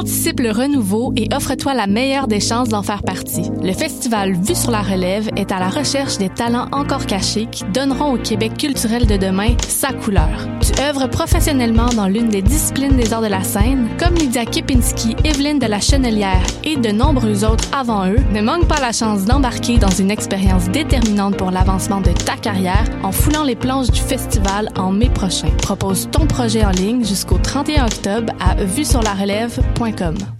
Anticipe le renouveau et offre-toi la meilleure des chances d'en faire partie. Le festival Vue sur la relève est à la recherche des talents encore cachés qui donneront au Québec culturel de demain sa couleur. Tu œuvres professionnellement dans l'une des disciplines des arts de la scène, comme Lydia Kipinski, Evelyne de la Chenelière et de nombreux autres avant eux. Ne manque pas la chance d'embarquer dans une expérience déterminante pour l'avancement de ta carrière en foulant les planches du festival en mai prochain. Propose ton projet en ligne jusqu'au 31 octobre à vue sur la relève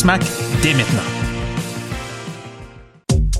SMAC dès maintenant.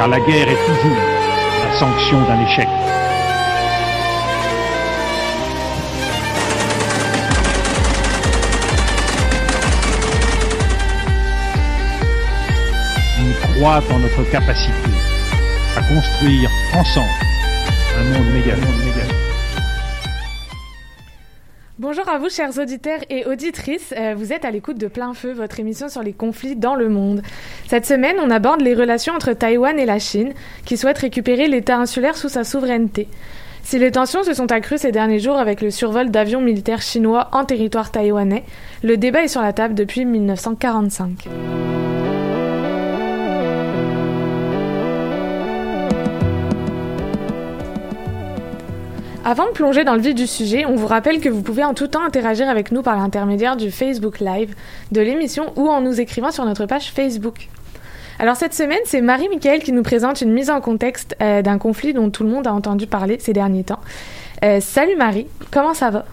Car la guerre est toujours la sanction d'un échec. croit en notre capacité à construire ensemble un monde méga. Bonjour à vous, chers auditeurs et auditrices. Euh, vous êtes à l'écoute de Plein Feu, votre émission sur les conflits dans le monde. Cette semaine, on aborde les relations entre Taïwan et la Chine, qui souhaite récupérer l'État insulaire sous sa souveraineté. Si les tensions se sont accrues ces derniers jours avec le survol d'avions militaires chinois en territoire taïwanais, le débat est sur la table depuis 1945. Avant de plonger dans le vif du sujet, on vous rappelle que vous pouvez en tout temps interagir avec nous par l'intermédiaire du Facebook Live de l'émission ou en nous écrivant sur notre page Facebook. Alors cette semaine, c'est Marie-Michael qui nous présente une mise en contexte euh, d'un conflit dont tout le monde a entendu parler ces derniers temps. Euh, salut Marie, comment ça va?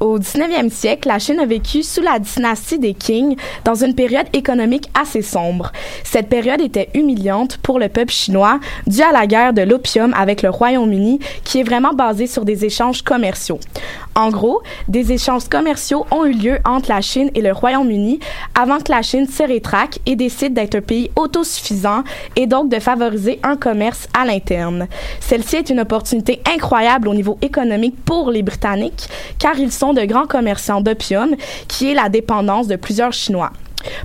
Au 19e siècle, la Chine a vécu sous la dynastie des Qing dans une période économique assez sombre. Cette période était humiliante pour le peuple chinois due à la guerre de l'opium avec le Royaume-Uni qui est vraiment basée sur des échanges commerciaux. En gros, des échanges commerciaux ont eu lieu entre la Chine et le Royaume-Uni avant que la Chine se rétracte et décide d'être un pays autosuffisant et donc de favoriser un commerce à l'interne. Celle-ci est une opportunité incroyable au niveau économique pour les Britanniques car ils sont de grands commerçants d'opium, qui est la dépendance de plusieurs Chinois.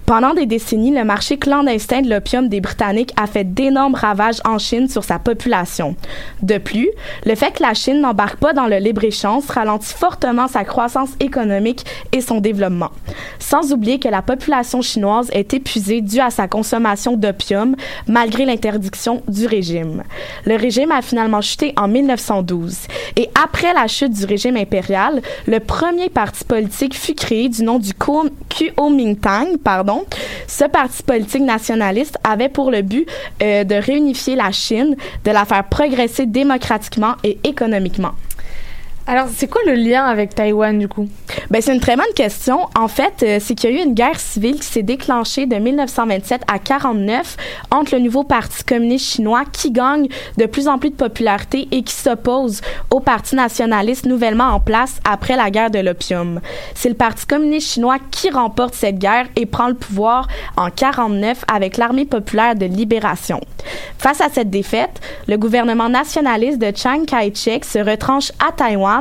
Pendant des décennies, le marché clandestin de l'opium des Britanniques a fait d'énormes ravages en Chine sur sa population. De plus, le fait que la Chine n'embarque pas dans le libre-échange ralentit fortement sa croissance économique et son développement. Sans oublier que la population chinoise est épuisée due à sa consommation d'opium malgré l'interdiction du régime. Le régime a finalement chuté en 1912 et après la chute du régime impérial, le premier parti politique fut créé du nom du Kuomintang pardon, ce parti politique nationaliste avait pour le but euh, de réunifier la Chine, de la faire progresser démocratiquement et économiquement. Alors, c'est quoi le lien avec Taïwan, du coup? Ben, c'est une très bonne question. En fait, euh, c'est qu'il y a eu une guerre civile qui s'est déclenchée de 1927 à 49 entre le nouveau Parti communiste chinois qui gagne de plus en plus de popularité et qui s'oppose au Parti nationaliste nouvellement en place après la guerre de l'opium. C'est le Parti communiste chinois qui remporte cette guerre et prend le pouvoir en 49 avec l'armée populaire de libération. Face à cette défaite, le gouvernement nationaliste de Chiang Kai-shek se retranche à Taïwan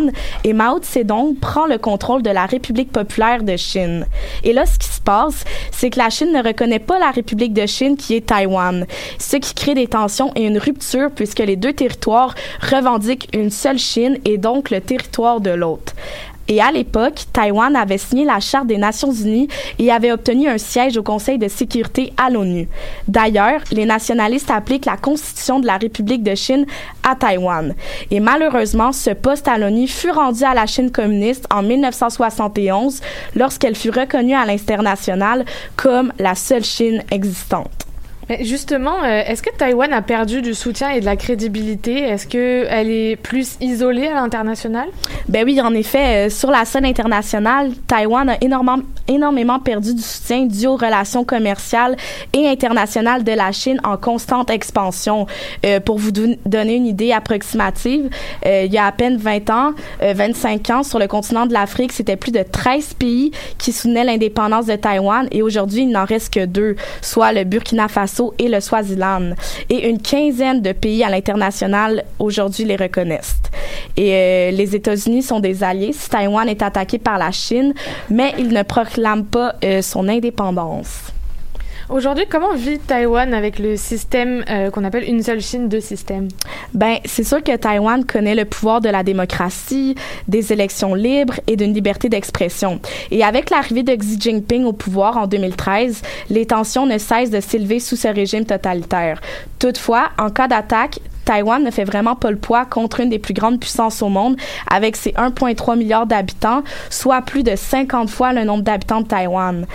et Mao Zedong prend le contrôle de la République populaire de Chine. Et là, ce qui se passe, c'est que la Chine ne reconnaît pas la République de Chine qui est Taïwan, ce qui crée des tensions et une rupture puisque les deux territoires revendiquent une seule Chine et donc le territoire de l'autre. Et à l'époque, Taïwan avait signé la Charte des Nations Unies et avait obtenu un siège au Conseil de sécurité à l'ONU. D'ailleurs, les nationalistes appliquent la Constitution de la République de Chine à Taïwan. Et malheureusement, ce poste à l'ONU fut rendu à la Chine communiste en 1971 lorsqu'elle fut reconnue à l'international comme la seule Chine existante. Justement, euh, est-ce que Taïwan a perdu du soutien et de la crédibilité? Est-ce qu'elle est plus isolée à l'international? Ben oui, en effet, euh, sur la scène internationale, Taïwan a énormément, énormément perdu du soutien dû aux relations commerciales et internationales de la Chine en constante expansion. Euh, pour vous donner une idée approximative, il y a à peine 20 ans, 25 ans, sur le continent de l'Afrique, c'était plus de 13 pays qui soutenaient l'indépendance de Taïwan et aujourd'hui, il n'en reste que deux, soit le Burkina Faso et le Swaziland. Et une quinzaine de pays à l'international aujourd'hui les reconnaissent. Et euh, les États-Unis sont des alliés si Taïwan est attaqué par la Chine, mais ils ne proclament pas euh, son indépendance. Aujourd'hui, comment vit Taïwan avec le système euh, qu'on appelle une seule Chine, deux systèmes? Ben, c'est sûr que Taïwan connaît le pouvoir de la démocratie, des élections libres et d'une liberté d'expression. Et avec l'arrivée de Xi Jinping au pouvoir en 2013, les tensions ne cessent de s'élever sous ce régime totalitaire. Toutefois, en cas d'attaque, Taïwan ne fait vraiment pas le poids contre une des plus grandes puissances au monde, avec ses 1,3 milliard d'habitants, soit plus de 50 fois le nombre d'habitants de Taïwan.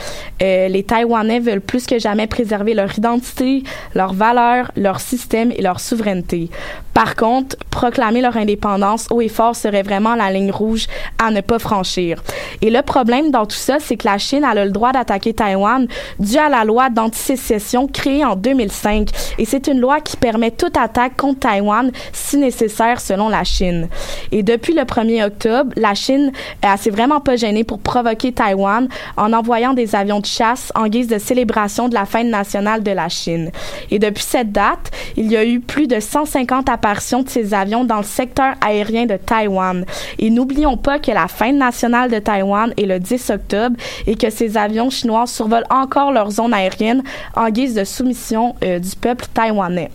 Euh, les Taïwanais veulent plus que jamais préserver leur identité, leurs valeurs, leur système et leur souveraineté. Par contre, proclamer leur indépendance haut et fort serait vraiment la ligne rouge à ne pas franchir. Et le problème dans tout ça, c'est que la Chine a le droit d'attaquer Taïwan dû à la loi d'antisécession créée en 2005. Et c'est une loi qui permet toute attaque contre Taïwan si nécessaire selon la Chine. Et depuis le 1er octobre, la Chine euh, s'est vraiment pas gênée pour provoquer Taïwan en envoyant des avions de chasse en guise de célébration de la fête nationale de la Chine. Et depuis cette date, il y a eu plus de 150 apparitions de ces avions dans le secteur aérien de Taïwan. Et n'oublions pas que la fête nationale de Taïwan est le 10 octobre et que ces avions chinois survolent encore leur zone aérienne en guise de soumission euh, du peuple taïwanais.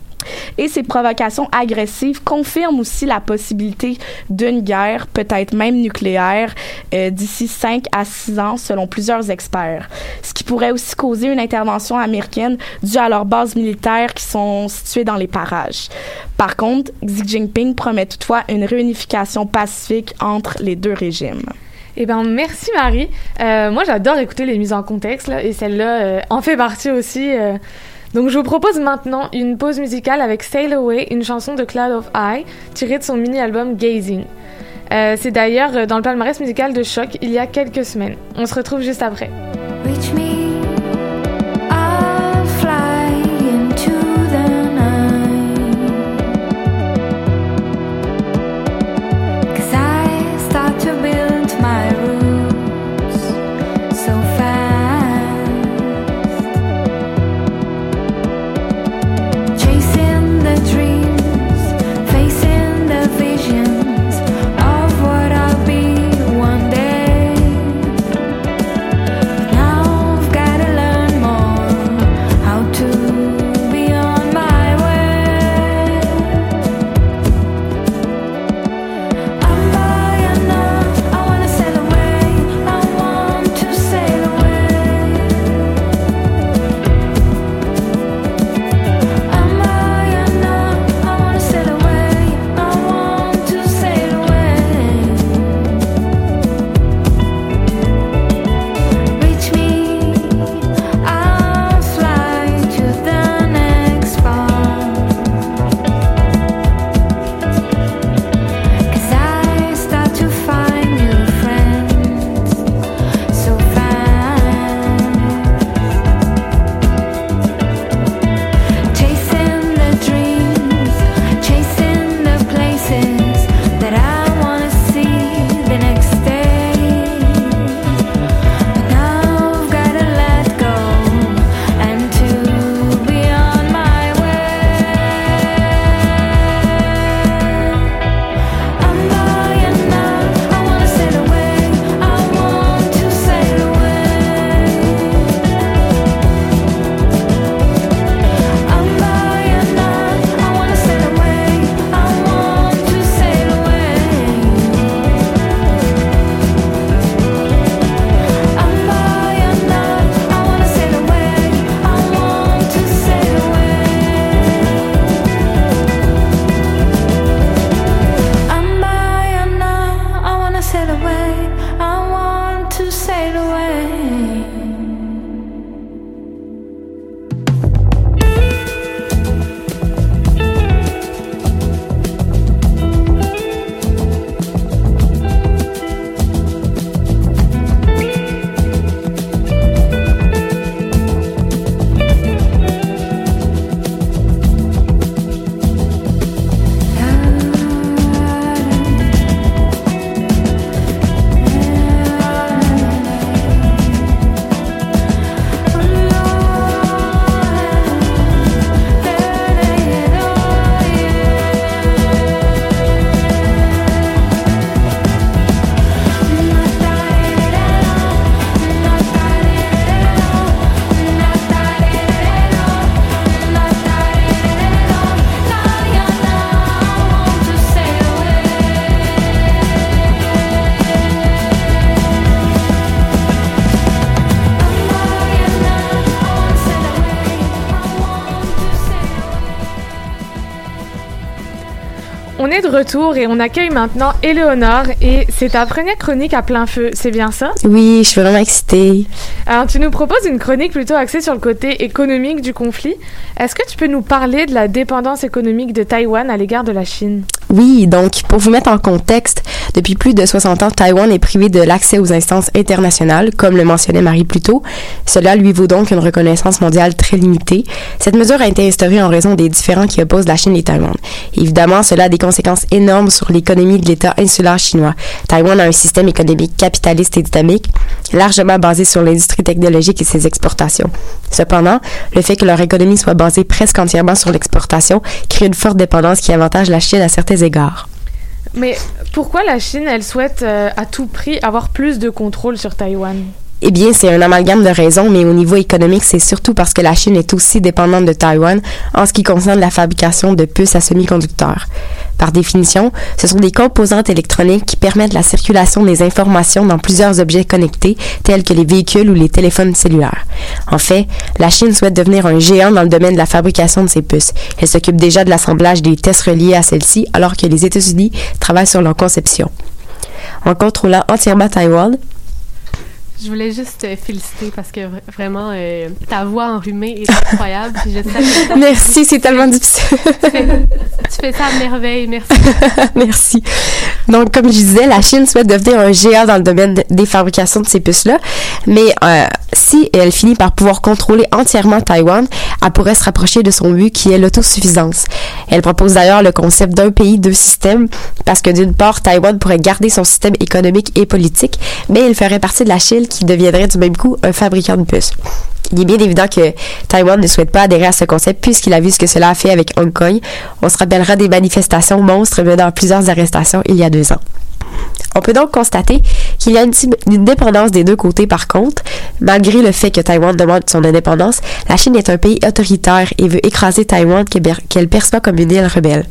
Et ces provocations agressives confirment aussi la possibilité d'une guerre, peut-être même nucléaire, euh, d'ici 5 à 6 ans, selon plusieurs experts. Ce qui pourrait aussi causer une intervention américaine due à leurs bases militaires qui sont situées dans les parages. Par contre, Xi Jinping promet toutefois une réunification pacifique entre les deux régimes. Eh ben merci Marie. Euh, moi j'adore écouter les mises en contexte là, et celle-là euh, en fait partie aussi. Donc je vous propose maintenant une pause musicale avec Sail Away, une chanson de Cloud of Eye, tirée de son mini-album Gazing. Euh, c'est d'ailleurs dans le palmarès musical de Choc il y a quelques semaines. On se retrouve juste après. Retour et on accueille maintenant Éléonore et c'est ta première chronique à plein feu, c'est bien ça? Oui, je suis vraiment excitée. Alors tu nous proposes une chronique plutôt axée sur le côté économique du conflit. Est-ce que tu peux nous parler de la dépendance économique de Taïwan à l'égard de la Chine? Oui, donc pour vous mettre en contexte, depuis plus de 60 ans, Taïwan est privé de l'accès aux instances internationales, comme le mentionnait Marie plus tôt. Cela lui vaut donc une reconnaissance mondiale très limitée. Cette mesure a été instaurée en raison des différends qui opposent la Chine et Taïwan. Évidemment, cela a des conséquences énormes sur l'économie de l'État insulaire chinois. Taïwan a un système économique capitaliste et dynamique, largement basé sur l'industrie technologique et ses exportations. Cependant, le fait que leur économie soit basée presque entièrement sur l'exportation crée une forte dépendance qui avantage la Chine à certains Mais pourquoi la Chine, elle souhaite euh, à tout prix avoir plus de contrôle sur Taïwan? Eh bien, c'est un amalgame de raisons, mais au niveau économique, c'est surtout parce que la Chine est aussi dépendante de Taïwan en ce qui concerne la fabrication de puces à semi-conducteurs. Par définition, ce sont des composantes électroniques qui permettent la circulation des informations dans plusieurs objets connectés, tels que les véhicules ou les téléphones cellulaires. En fait, la Chine souhaite devenir un géant dans le domaine de la fabrication de ces puces. Elle s'occupe déjà de l'assemblage des tests reliés à celles-ci, alors que les États-Unis travaillent sur leur conception. En contrôlant entièrement Taïwan, je voulais juste te féliciter parce que vraiment, euh, ta voix enrhumée est incroyable. merci, c'est tellement difficile. tu, fais, ça à merveille, merci. merci. Donc, comme je disais, la Chine souhaite devenir un géant dans le domaine des fabrications de ces puces-là, mais euh, si elle finit par pouvoir contrôler entièrement Taïwan, elle pourrait se rapprocher de son but qui est l'autosuffisance. Elle propose d'ailleurs le concept d'un pays, deux systèmes, parce que d'une part, Taïwan pourrait garder son système économique et politique, mais il ferait partie de la Chine qui deviendrait du même coup un fabricant de puces. Il est bien évident que Taïwan ne souhaite pas adhérer à ce concept puisqu'il a vu ce que cela a fait avec Hong Kong. On se rappellera des manifestations monstres menant à plusieurs arrestations il y a deux ans. On peut donc constater qu'il y a une, dépendance des deux côtés par contre. Malgré le fait que Taïwan demande son indépendance, la Chine est un pays autoritaire et veut écraser Taïwan qu'elle perçoit comme une île rebelle.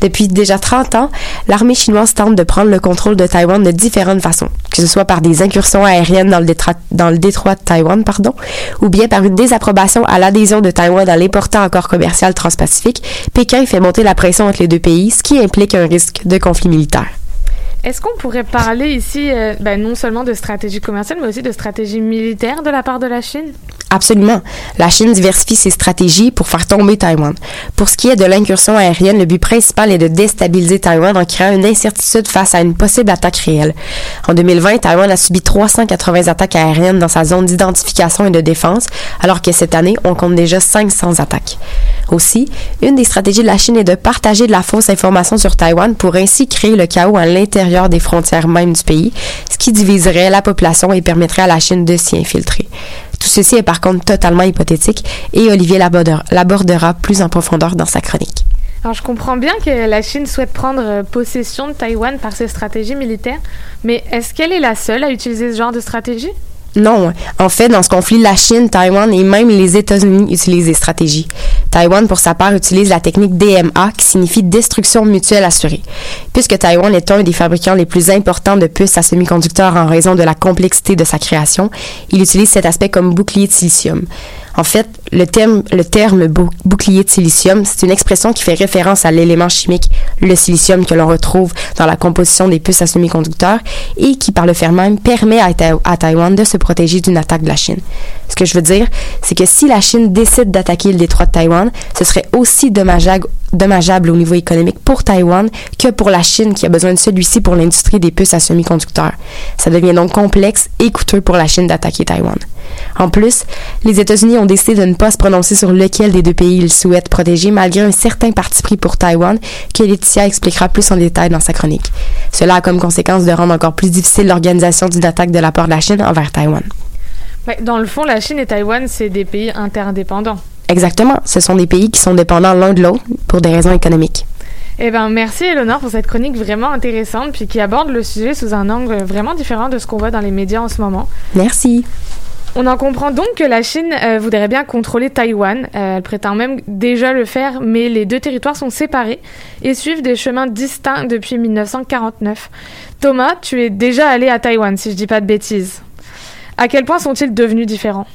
Depuis déjà 30 ans, l'armée chinoise tente de prendre le contrôle de Taïwan de différentes façons, que ce soit par des incursions aériennes dans le, détroit, de Taïwan, pardon, ou bien par une désapprobation à l'adhésion de Taïwan dans l'important accord commercial transpacifique. Pékin fait monter la pression entre les deux pays, ce qui implique un risque de conflit militaire. Est-ce qu'on pourrait parler ici euh, ben, non seulement de stratégie commerciale, mais aussi de stratégie militaire de la part de la Chine? Absolument. La Chine diversifie ses stratégies pour faire tomber Taïwan. Pour ce qui est de l'incursion aérienne, le but principal est de déstabiliser Taïwan en créant une incertitude face à une possible attaque réelle. En 2020, Taïwan a subi 380 attaques aériennes dans sa zone d'identification et de défense, alors que cette année, on compte déjà 500 attaques. Aussi, une des stratégies de la Chine est de partager de la fausse information sur Taïwan pour ainsi créer le chaos à l'intérieur des frontières même du pays, ce qui diviserait la population et permettrait à la Chine de s'y infiltrer. Tout ceci est par contre totalement hypothétique et Olivier l'abordera plus en profondeur dans sa chronique. Alors je comprends bien que la Chine souhaite prendre euh, possession de Taïwan par ses stratégies militaires, mais est-ce qu'elle est la seule à utiliser ce genre de stratégie? Non. En fait, dans ce conflit, la Chine, Taïwan et même les États-Unis utilisent des stratégies. Taïwan, pour sa part, utilise la technique DMA, qui signifie destruction mutuelle assurée. Puisque Taïwan est un des fabricants les plus importants de puces à semi-conducteurs en raison de la complexité de sa création, il utilise cet aspect comme bouclier de silicium. En fait, le terme, bouclier de silicium, c'est une expression qui fait référence à l'élément chimique, le silicium que l'on retrouve dans la composition des puces à semi-conducteurs et qui, par le fait même, permet à, à Taïwan de se protéger d'une attaque de la Chine. Ce que je veux dire, c'est que si la Chine décide d'attaquer le détroit de Taïwan, ce serait aussi dommageable, dommageable au niveau économique pour Taïwan que pour la Chine qui a besoin de celui-ci pour l'industrie des puces à semi-conducteurs. Ça devient donc complexe et coûteux pour la Chine d'attaquer Taïwan. En plus, les États-Unis ont décidé de ne pas se prononcer sur lequel des deux pays ils souhaitent protéger malgré un certain parti pris pour Taïwan que Laetitia expliquera plus en détail dans sa chronique. Cela a comme conséquence de rendre encore plus difficile l'organisation d'une attaque de la part de la Chine envers Taïwan. Dans le fond, la Chine et Taïwan, c'est des pays interdépendants. Exactement. Ce sont des pays qui sont dépendants l'un de l'autre pour des raisons économiques. Eh ben, merci Eleonore pour cette chronique vraiment intéressante puis qui aborde le sujet sous un angle vraiment différent de ce qu'on voit dans les médias en ce moment. Merci. On en comprend donc que la Chine euh, voudrait bien contrôler Taïwan. Euh, elle prétend même déjà le faire, mais les deux territoires sont séparés et suivent des chemins distincts depuis 1949. Thomas, tu es déjà allé à Taïwan, si je dis pas de bêtises. À quel point sont-ils devenus différents?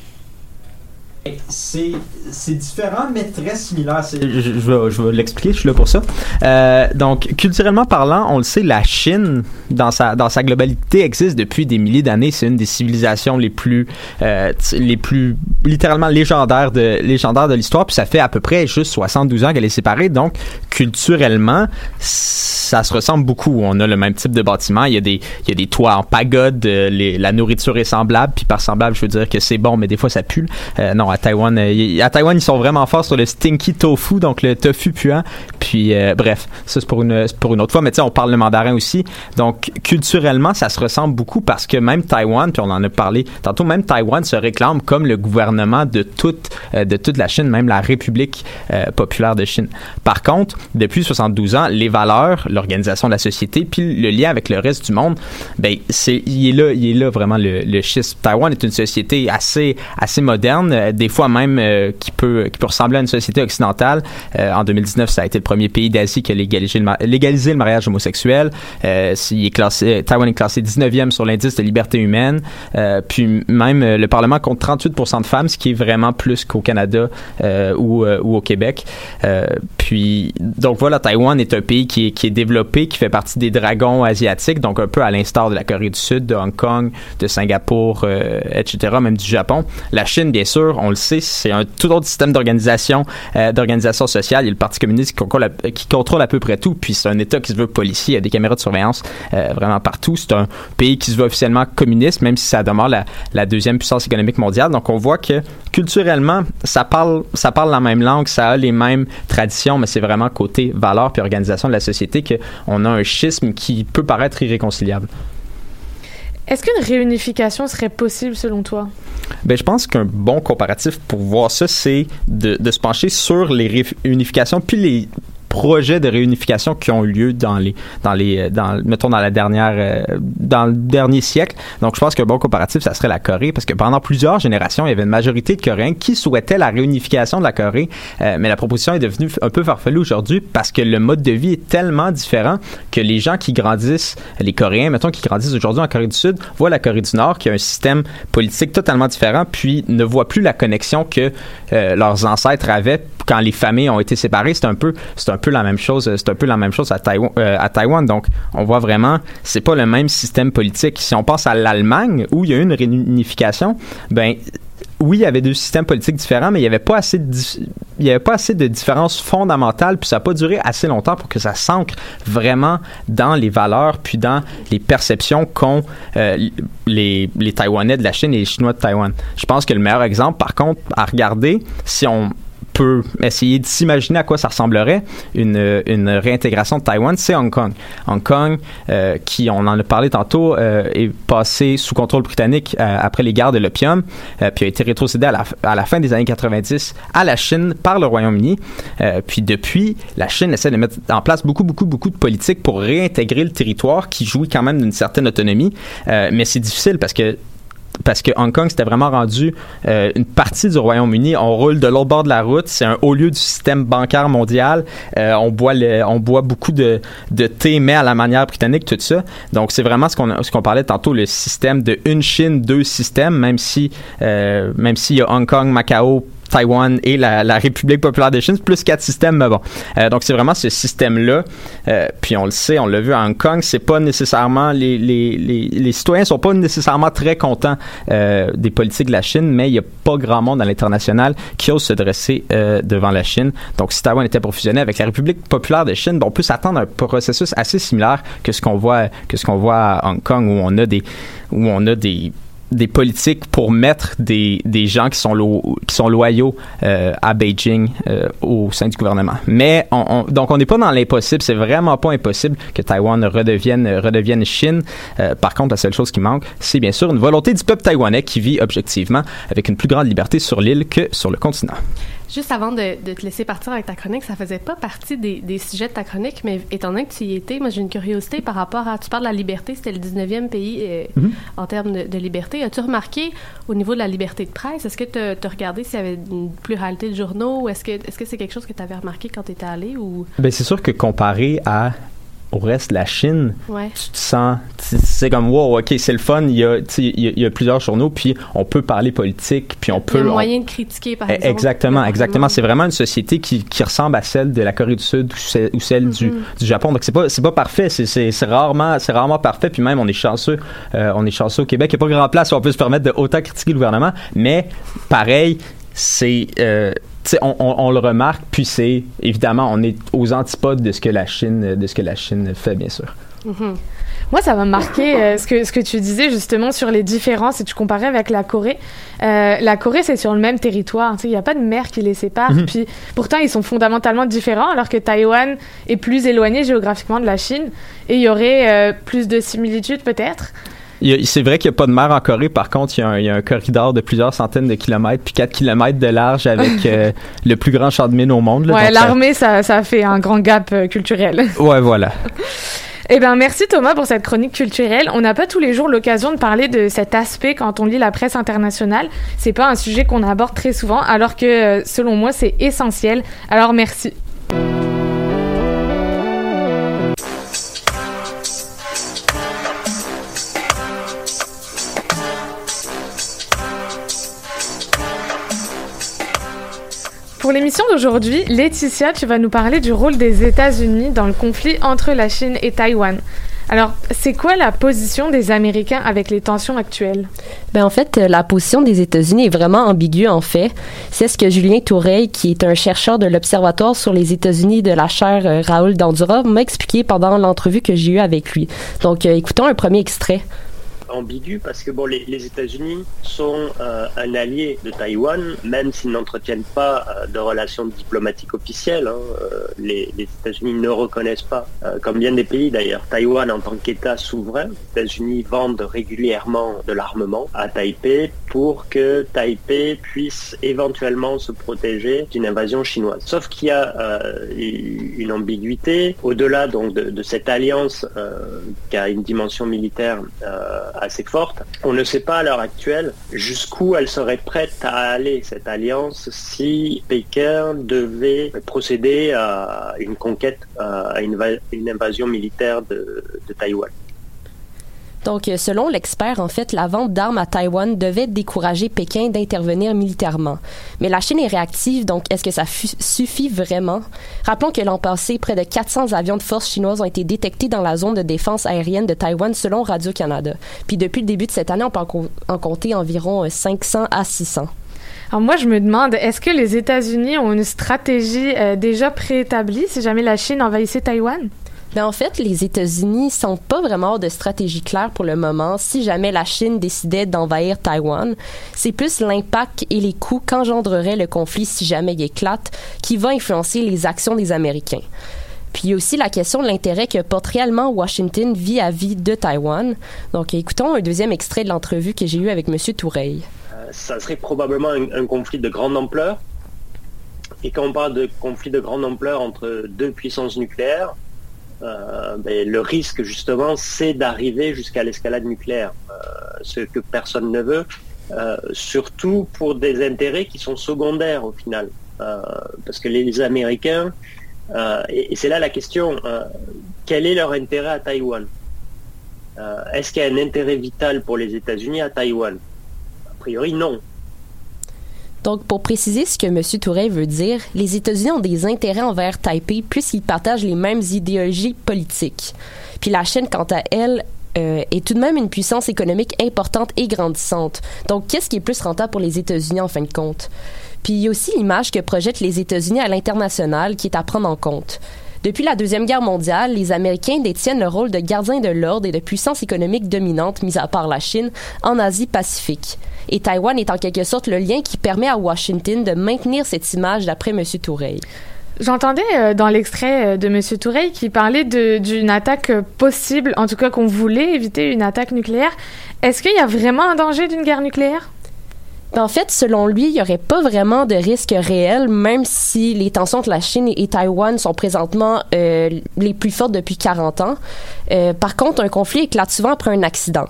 C'est différent, mais très similaire. Je, vais, l'expliquer, je suis là pour ça. Euh, donc, culturellement parlant, on le sait, la Chine, dans sa, globalité, existe depuis des milliers d'années. C'est une des civilisations les plus, euh, les plus littéralement légendaires de, légendaires de l'histoire. Puis ça fait à peu près juste 72 ans qu'elle est séparée. Donc, culturellement, ça se ressemble beaucoup. On a le même type de bâtiment. Il y a des, il y a des toits en pagode. euh, les- la nourriture est semblable. Puis par semblable, je veux dire que c'est bon, mais des fois ça pue. Euh, non, à Taïwan, euh, à Taïwan, ils sont vraiment forts sur le stinky tofu, donc le tofu puant. Puis euh, bref, ça c'est pour une, pour une autre fois. Mais tu sais, on parle le mandarin aussi. Donc culturellement, ça se ressemble beaucoup parce que même Taïwan, puis on en a parlé tantôt, même Taïwan se réclame comme le gouvernement de toute, euh, de toute la Chine, même la République populaire de Chine. Par contre, depuis 72 ans, les valeurs, l'organisation de la société, puis le lien avec le reste du monde, ben c'est il est là, il est là vraiment le, le schisme. Taïwan est une société assez assez moderne, euh, des fois même euh, qui peut qui peut ressembler à une société occidentale. Euh, en 2019, ça a été le premier pays d'Asie qui a légalisé le, mariage homosexuel. Euh, il est classé, Taïwan est classé 19e sur l'indice de liberté humaine. Euh, puis même euh, le Parlement compte 38% de femmes, ce qui est vraiment plus qu'au Canada ou, ou au Québec. Puis donc voilà, Taïwan est un pays qui est, qui est développé, qui fait partie des dragons asiatiques, donc un peu à l'instar de la Corée du Sud, de Hong Kong, de Singapour, euh, etc., même du Japon. La Chine, bien sûr, on le sait, c'est un tout autre système d'organisation, euh, d'organisation sociale. Il y a le Parti communiste qui contrôle, à, peu près tout, puis c'est un État qui se veut policier, il y a des caméras de surveillance euh, vraiment partout. C'est un pays qui se veut officiellement communiste, même si ça demeure la, la deuxième puissance économique mondiale. Donc on voit que culturellement, ça parle, ça parle la même langue, ça a les mêmes traditions, mais c'est vraiment côté valeur puis organisation de la société qu'on a un schisme qui peut paraître irréconciliable. Est-ce qu'une réunification serait possible selon toi? Ben, je pense qu'un bon comparatif pour voir ça, c'est de, de se pencher sur les réunifications puis les projets de réunification qui ont eu lieu dans les dans les dans mettons dans la dernière euh, dans le dernier siècle. Donc je pense qu'un bon comparatif ça serait la Corée parce que pendant plusieurs générations il y avait une majorité de Coréens qui souhaitaient la réunification de la Corée euh, mais la proposition est devenue un peu farfelue aujourd'hui parce que le mode de vie est tellement différent que les gens qui grandissent les Coréens mettons qui grandissent aujourd'hui en Corée du Sud voient la Corée du Nord qui a un système politique totalement différent puis ne voient plus la connexion que euh, leurs ancêtres avaient quand les familles ont été séparées. C'est un peu c'est un peu la même chose c'est un peu la même chose à Taïwan euh, à Taïwan donc on voit vraiment c'est pas le même système politique si on pense à l'Allemagne où il y a eu une réunification ben oui, il y avait deux systèmes politiques différents, mais il n'y avait pas assez de, il y avait pas assez de différences fondamentales, puis ça n'a pas duré assez longtemps pour que ça s'ancre vraiment dans les valeurs, puis dans les perceptions qu'ont euh, les, les Taïwanais de la Chine et les Chinois de Taïwan. Je pense que le meilleur exemple, par contre, à regarder, si on peut essayer de s'imaginer à quoi ça ressemblerait une, réintégration de Taïwan, c'est Hong Kong. Hong Kong, euh, qui, on en a parlé tantôt, euh, est passé sous contrôle britannique euh, après les guerres de l'opium, puis a été rétrocédé à la, fin des années 90 à la Chine par le Royaume-Uni. Puis depuis, la Chine essaie de mettre en place beaucoup, beaucoup, beaucoup de politiques pour réintégrer le territoire qui jouit quand même d'une certaine autonomie. Mais c'est difficile parce que parce que Hong Kong c'était vraiment rendu euh, une partie du Royaume-Uni. On roule de l'autre bord de la route. C'est un haut lieu du système bancaire mondial. Euh, on boit le, on boit beaucoup de, de thé, mais à la manière britannique, tout ça. Donc c'est vraiment ce qu'on qu'on parlait tantôt, le système de une Chine, deux systèmes. Même si euh, même s'il y a Hong Kong, Macao, Taïwan et la, République populaire de Chine, plus quatre systèmes, mais bon. Euh, donc c'est vraiment ce système-là. Euh, puis on le sait, on l'a vu à Hong Kong, c'est pas nécessairement les, les, les, citoyens sont pas nécessairement très contents euh, des politiques de la Chine, mais il y a pas grand monde à l'international qui ose se dresser devant la Chine. Donc si Taïwan était pour fusionner avec la République populaire de Chine, on peut s'attendre à un processus assez similaire que ce qu'on voit que voit à Hong Kong où on a des où on a des des politiques pour mettre des, des gens qui sont, lo- qui sont loyaux euh, à Beijing euh, au sein du gouvernement. Mais on, on- donc on n'est pas dans l'impossible, c'est vraiment pas impossible que Taïwan redevienne, redevienne Chine. Euh, par contre, la seule chose qui manque, c'est bien sûr une volonté du peuple taïwanais qui vit objectivement avec une plus grande liberté sur l'île que sur le continent. Juste avant de, de te laisser partir avec ta chronique, ça faisait pas partie des, des sujets de ta chronique, mais étant donné que tu y étais, moi j'ai une curiosité par rapport à. Tu parles de la liberté, c'était le 19e pays euh, Mhm. en termes de, de liberté. As-tu remarqué au niveau de la liberté de presse, est-ce que tu as regardé s'il y avait une pluralité de journaux ou est-ce que est-ce que c'est quelque chose que tu avais remarqué quand tu étais allé ou? Ben, c'est sûr que comparé à au reste de la Chine, Ouais. tu te sens, c'est comme wow, ok, c'est le fun. Il y a, tu sais, il y a, il y a plusieurs journaux, puis on peut parler politique, puis on Il y peut. a on- moyen de critiquer, par Eh, exemple. Exactement, exactement. C'est vraiment une société qui, qui ressemble à celle de la Corée du Sud ou celle, ou celle du, du Japon. Donc c'est pas c'est pas parfait. C'est rarement c'est rarement parfait. Puis même on est chanceux. euh, on est chanceux au Québec. Il n'y a pas grand place où on peut se permettre de autant critiquer le gouvernement. Mais pareil, c'est euh, on, on, on le remarque. Puis c'est évidemment on est aux antipodes de ce que la Chine de ce que la Chine fait bien sûr. Mhm. Moi, ça m'a marqué euh, ce, que, ce que tu disais justement sur les différences et tu comparais avec la Corée. Euh, la Corée, c'est sur le même territoire. Il n'y a pas de mer qui les sépare. Mhm. Puis pourtant, ils sont fondamentalement différents, alors que Taïwan est plus éloigné géographiquement de la Chine. Et il y aurait euh, plus de similitudes peut-être. C'est vrai qu'il n'y a pas de mer en Corée. Par contre, il y, a un, il y a un corridor de plusieurs centaines de kilomètres, puis 4 kilomètres de large avec euh, le plus grand champ de mine au monde. là. Ouais, l'armée, ça, ça fait un grand gap euh, culturel. Ouais, voilà. Eh bien, merci Thomas pour cette chronique culturelle. On n'a pas tous les jours l'occasion de parler de cet aspect quand on lit la presse internationale. C'est pas un sujet qu'on aborde très souvent, alors que, euh, selon moi, c'est essentiel. Alors, merci. L'émission d'aujourd'hui, Laetitia, tu vas nous parler du rôle des États-Unis dans le conflit entre la Chine et Taïwan. Alors, c'est quoi la position des Américains avec les tensions actuelles? Ben en fait, euh, la position des États-Unis est vraiment ambiguë en fait. C'est ce que Julien Toureil, qui est un chercheur de l'Observatoire sur les États-Unis de la chaire euh, Raoul Dandura, m'a expliqué pendant l'entrevue que j'ai eue avec lui. Donc, euh, écoutons un premier extrait. Ambigu parce que bon, les, États-Unis sont euh, un allié de Taïwan, même s'ils n'entretiennent pas euh, de relations diplomatiques officielles. hein. Euh, les, États-Unis ne reconnaissent pas, comme bien des pays d'ailleurs, Taïwan en tant qu'État souverain. Les États-Unis vendent régulièrement de l'armement à Taipei pour que Taipei puisse éventuellement se protéger d'une invasion chinoise. Sauf qu'il y a une ambiguïté au-delà donc de, cette alliance qui a une dimension militaire assez forte. On ne sait pas à l'heure actuelle jusqu'où elle serait prête à aller cette alliance si Pékin devait procéder à une conquête, à une, va- une invasion militaire de Taïwan. Donc, euh, selon l'expert, en fait, la vente d'armes à Taïwan devait décourager Pékin d'intervenir militairement. Mais la Chine est réactive, donc est-ce que ça suffit vraiment? Rappelons que l'an passé, près de 400 avions de force chinoises ont été détectés dans la zone de défense aérienne de Taïwan selon Radio-Canada. Puis depuis le début de cette année, on peut en, co- en compter environ euh, 500 à 600. Alors moi, je me demande, est-ce que les États-Unis ont une stratégie euh, déjà préétablie si jamais la Chine envahissait Taïwan? En fait, les États-Unis sont pas vraiment de stratégie claire pour le moment. Si jamais la Chine décidait d'envahir Taïwan, c'est plus l'impact et les coûts qu'engendrerait le conflit si jamais il éclate qui va influencer les actions des Américains. Puis aussi la question de l'intérêt que porte réellement Washington vis-à-vis de Taïwan. Donc écoutons un deuxième extrait de l'entrevue que j'ai eue avec M. Toureil. Euh, ça serait probablement un conflit de grande ampleur. Et quand on parle de conflit de grande ampleur entre deux puissances nucléaires, euh, ben, le risque justement, c'est d'arriver jusqu'à l'escalade nucléaire, euh, ce que personne ne veut, euh, surtout pour des intérêts qui sont secondaires au final. Parce que les Américains, et, c'est là la question, quel est leur intérêt à Taïwan? Est-ce qu'il y a un intérêt vital pour les États-Unis à Taïwan? A priori, non. Donc, pour préciser ce que M. Touret veut dire, les États-Unis ont des intérêts envers Taipei puisqu'ils partagent les mêmes idéologies politiques. Puis la Chine, quant à elle, euh, est tout de même une puissance économique importante et grandissante. Donc, qu'est-ce qui est plus rentable pour les États-Unis en fin de compte? Puis il y a aussi l'image que projettent les États-Unis à l'international qui est à prendre en compte. Depuis la Deuxième Guerre mondiale, les Américains détiennent le rôle de gardiens de l'ordre et de puissance économique dominante, mis à part la Chine, en Asie-Pacifique. Et Taïwan est en quelque sorte le lien qui permet à Washington de maintenir cette image d'après M. Toureil. J'entendais euh, dans l'extrait euh, de M. Toureil qui parlait d'une attaque euh, possible, en tout cas qu'on voulait éviter une attaque nucléaire. Est-ce qu'il y a vraiment un danger d'une guerre nucléaire? En fait, selon lui, il n'y aurait pas vraiment de risque réel, même si les tensions entre la Chine et Taïwan sont présentement euh, les plus fortes depuis 40 ans. Euh, par contre, un conflit éclate souvent après un accident.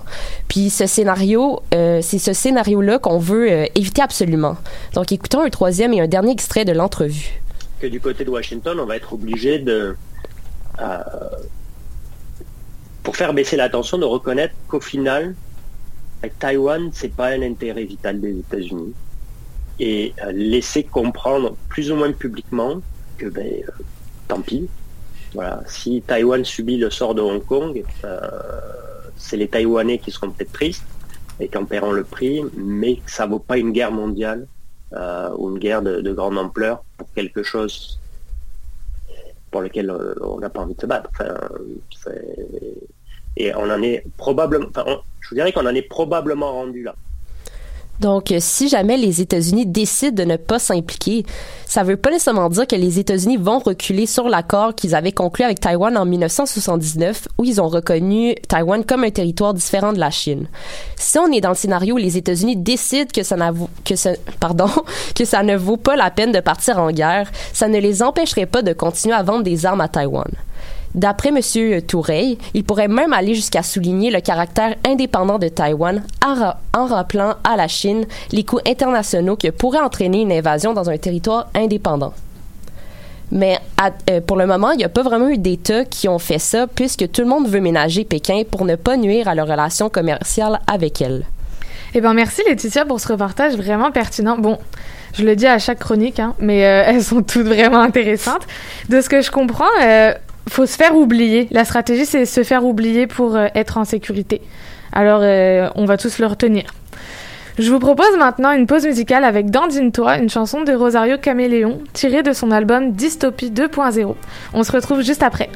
Puis ce scénario, euh, c'est ce scénario-là qu'on veut éviter absolument. Donc écoutons un troisième et un dernier extrait de l'entrevue. que du côté de Washington, on va être obligé de, pour faire baisser la tension, de reconnaître qu'au final, Taïwan, c'est pas un intérêt vital des États-Unis. Et euh, laisser comprendre plus ou moins publiquement que ben, euh, tant pis. Voilà. Si Taïwan subit le sort de Hong Kong, euh, c'est les Taïwanais qui seront peut-être tristes et qui en paieront le prix, mais ça vaut pas une guerre mondiale ou une guerre de, grande ampleur pour quelque chose pour lequel on n'a pas envie de se battre. Et on en est probablement, je vous dirais qu'on en est probablement rendu là. Donc, si jamais les États-Unis décident de ne pas s'impliquer, ça veut pas nécessairement dire que les États-Unis vont reculer sur l'accord qu'ils avaient conclu avec Taïwan en 1979, où ils ont reconnu Taïwan comme un territoire différent de la Chine. Si on est dans le scénario où les États-Unis décident que ça ne vaut pas la peine de partir en guerre, ça ne les empêcherait pas de continuer à vendre des armes à Taïwan. D'après M. Toureille, il pourrait même aller jusqu'à souligner le caractère indépendant de Taïwan en, rappelant à la Chine les coûts internationaux que pourraient entraîner une invasion dans un territoire indépendant. Mais euh, pour le moment, il n'y a pas vraiment eu d'États qui ont fait ça, puisque tout le monde veut ménager Pékin pour ne pas nuire à leurs relations commerciales avec elle. Eh bien, merci Laetitia pour ce reportage vraiment pertinent. Bon, je le dis à chaque chronique, hein, mais euh, elles sont toutes vraiment intéressantes. De ce que je comprends, euh, faut se faire oublier. La stratégie, c'est se faire oublier pour euh, être en sécurité. Alors, euh, on va tous le retenir. Je vous propose maintenant une pause musicale avec Dandine-toi, une chanson de Rosario Caméléon, tirée de son album Dystopie 2.0. On se retrouve juste après.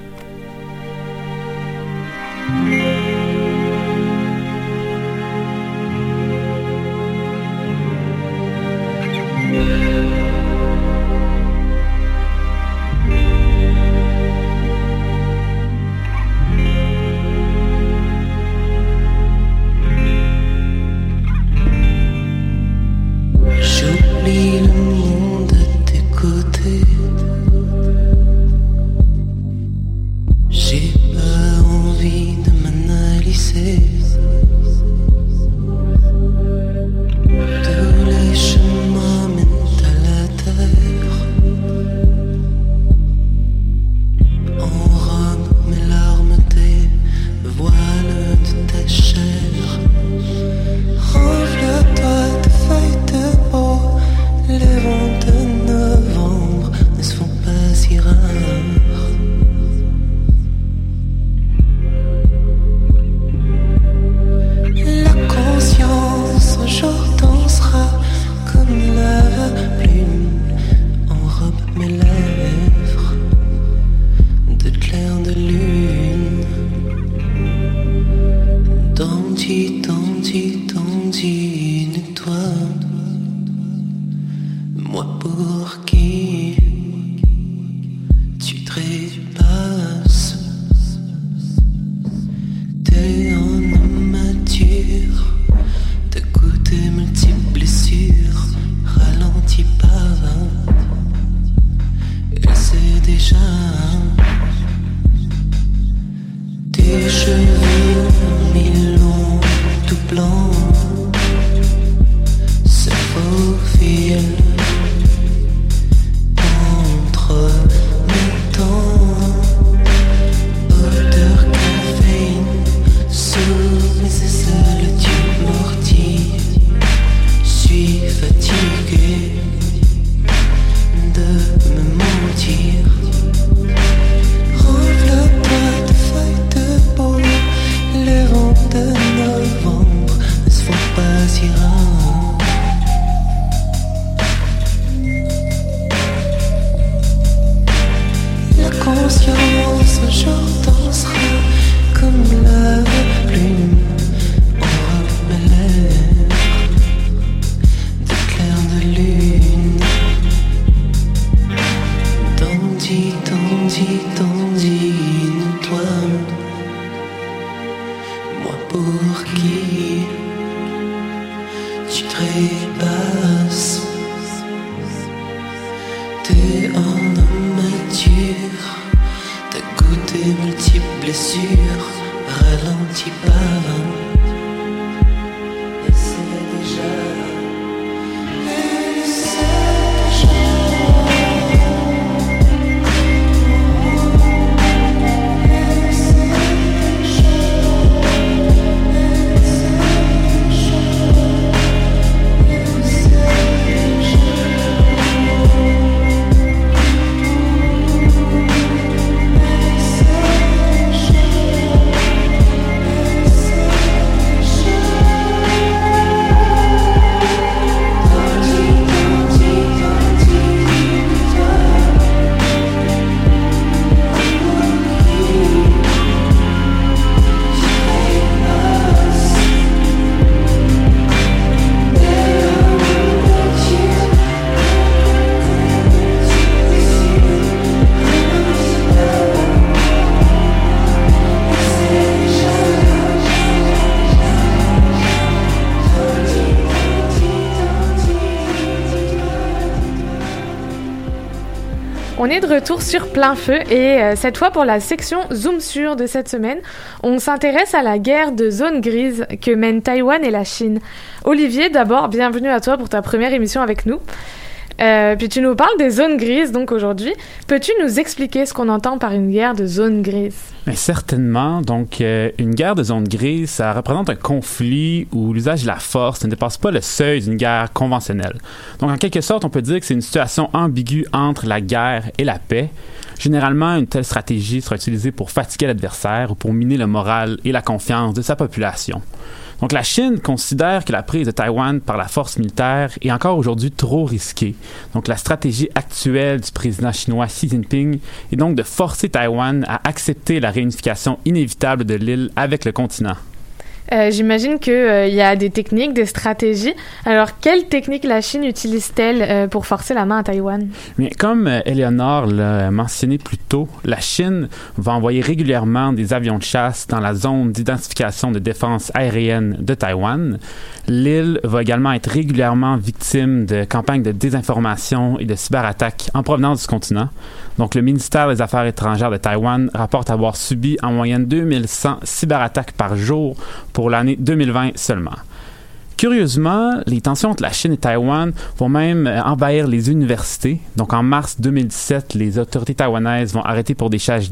Est de retour sur plein feu et euh, cette fois pour la section Zoom sur de cette semaine, on s'intéresse à la guerre de zone grise que mènent Taïwan et la Chine. Olivier, d'abord, bienvenue à toi pour ta première émission avec nous. Euh, puis tu nous parles des zones grises, donc aujourd'hui. Peux-tu nous expliquer ce qu'on entend par une guerre de zone grise Mais certainement. Donc, euh, une guerre de zone grise, ça représente un conflit où l'usage de la force ne dépasse pas le seuil d'une guerre conventionnelle. Donc, en quelque sorte, on peut dire que c'est une situation ambiguë entre la guerre et la paix. Généralement, une telle stratégie sera utilisée pour fatiguer l'adversaire ou pour miner le moral et la confiance de sa population. Donc la Chine considère que la prise de Taïwan par la force militaire est encore aujourd'hui trop risquée. Donc la stratégie actuelle du président chinois Xi Jinping est donc de forcer Taïwan à accepter la réunification inévitable de l'île avec le continent. Euh, J'imagine qu'il euh, y a des techniques, des stratégies. Alors, quelles techniques la Chine utilise-t-elle euh, pour forcer la main à Taïwan? Comme euh, Eleonore l'a mentionné plus tôt, la Chine va envoyer régulièrement des avions de chasse dans la zone d'identification de défense aérienne de Taïwan. L'île va également être régulièrement victime de campagnes de désinformation et de cyberattaques en provenance du continent. Donc, le ministère des Affaires étrangères de Taïwan rapporte avoir subi en moyenne 2100 cyberattaques par jour pour l'année 2020 seulement. Curieusement, les tensions entre la Chine et Taïwan vont même euh, envahir les universités. Donc en mars 2017, les autorités taïwanaises vont arrêter pour des charges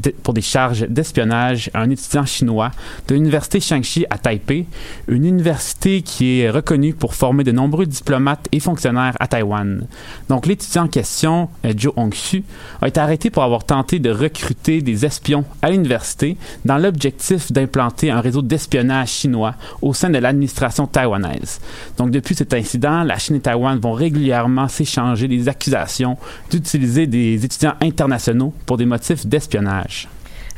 d'espionnage un étudiant chinois de l'université Shangxi à Taipei, une université qui est reconnue pour former de nombreux diplomates et fonctionnaires à Taïwan. Donc l'étudiant en question, euh, Zhou Hongxu, a été arrêté pour avoir tenté de recruter des espions à l'université dans l'objectif d'implanter un réseau d'espionnage chinois au sein de l'administration taïwanaise. Donc, depuis cet incident, la Chine et Taïwan vont régulièrement s'échanger des accusations d'utiliser des étudiants internationaux pour des motifs d'espionnage.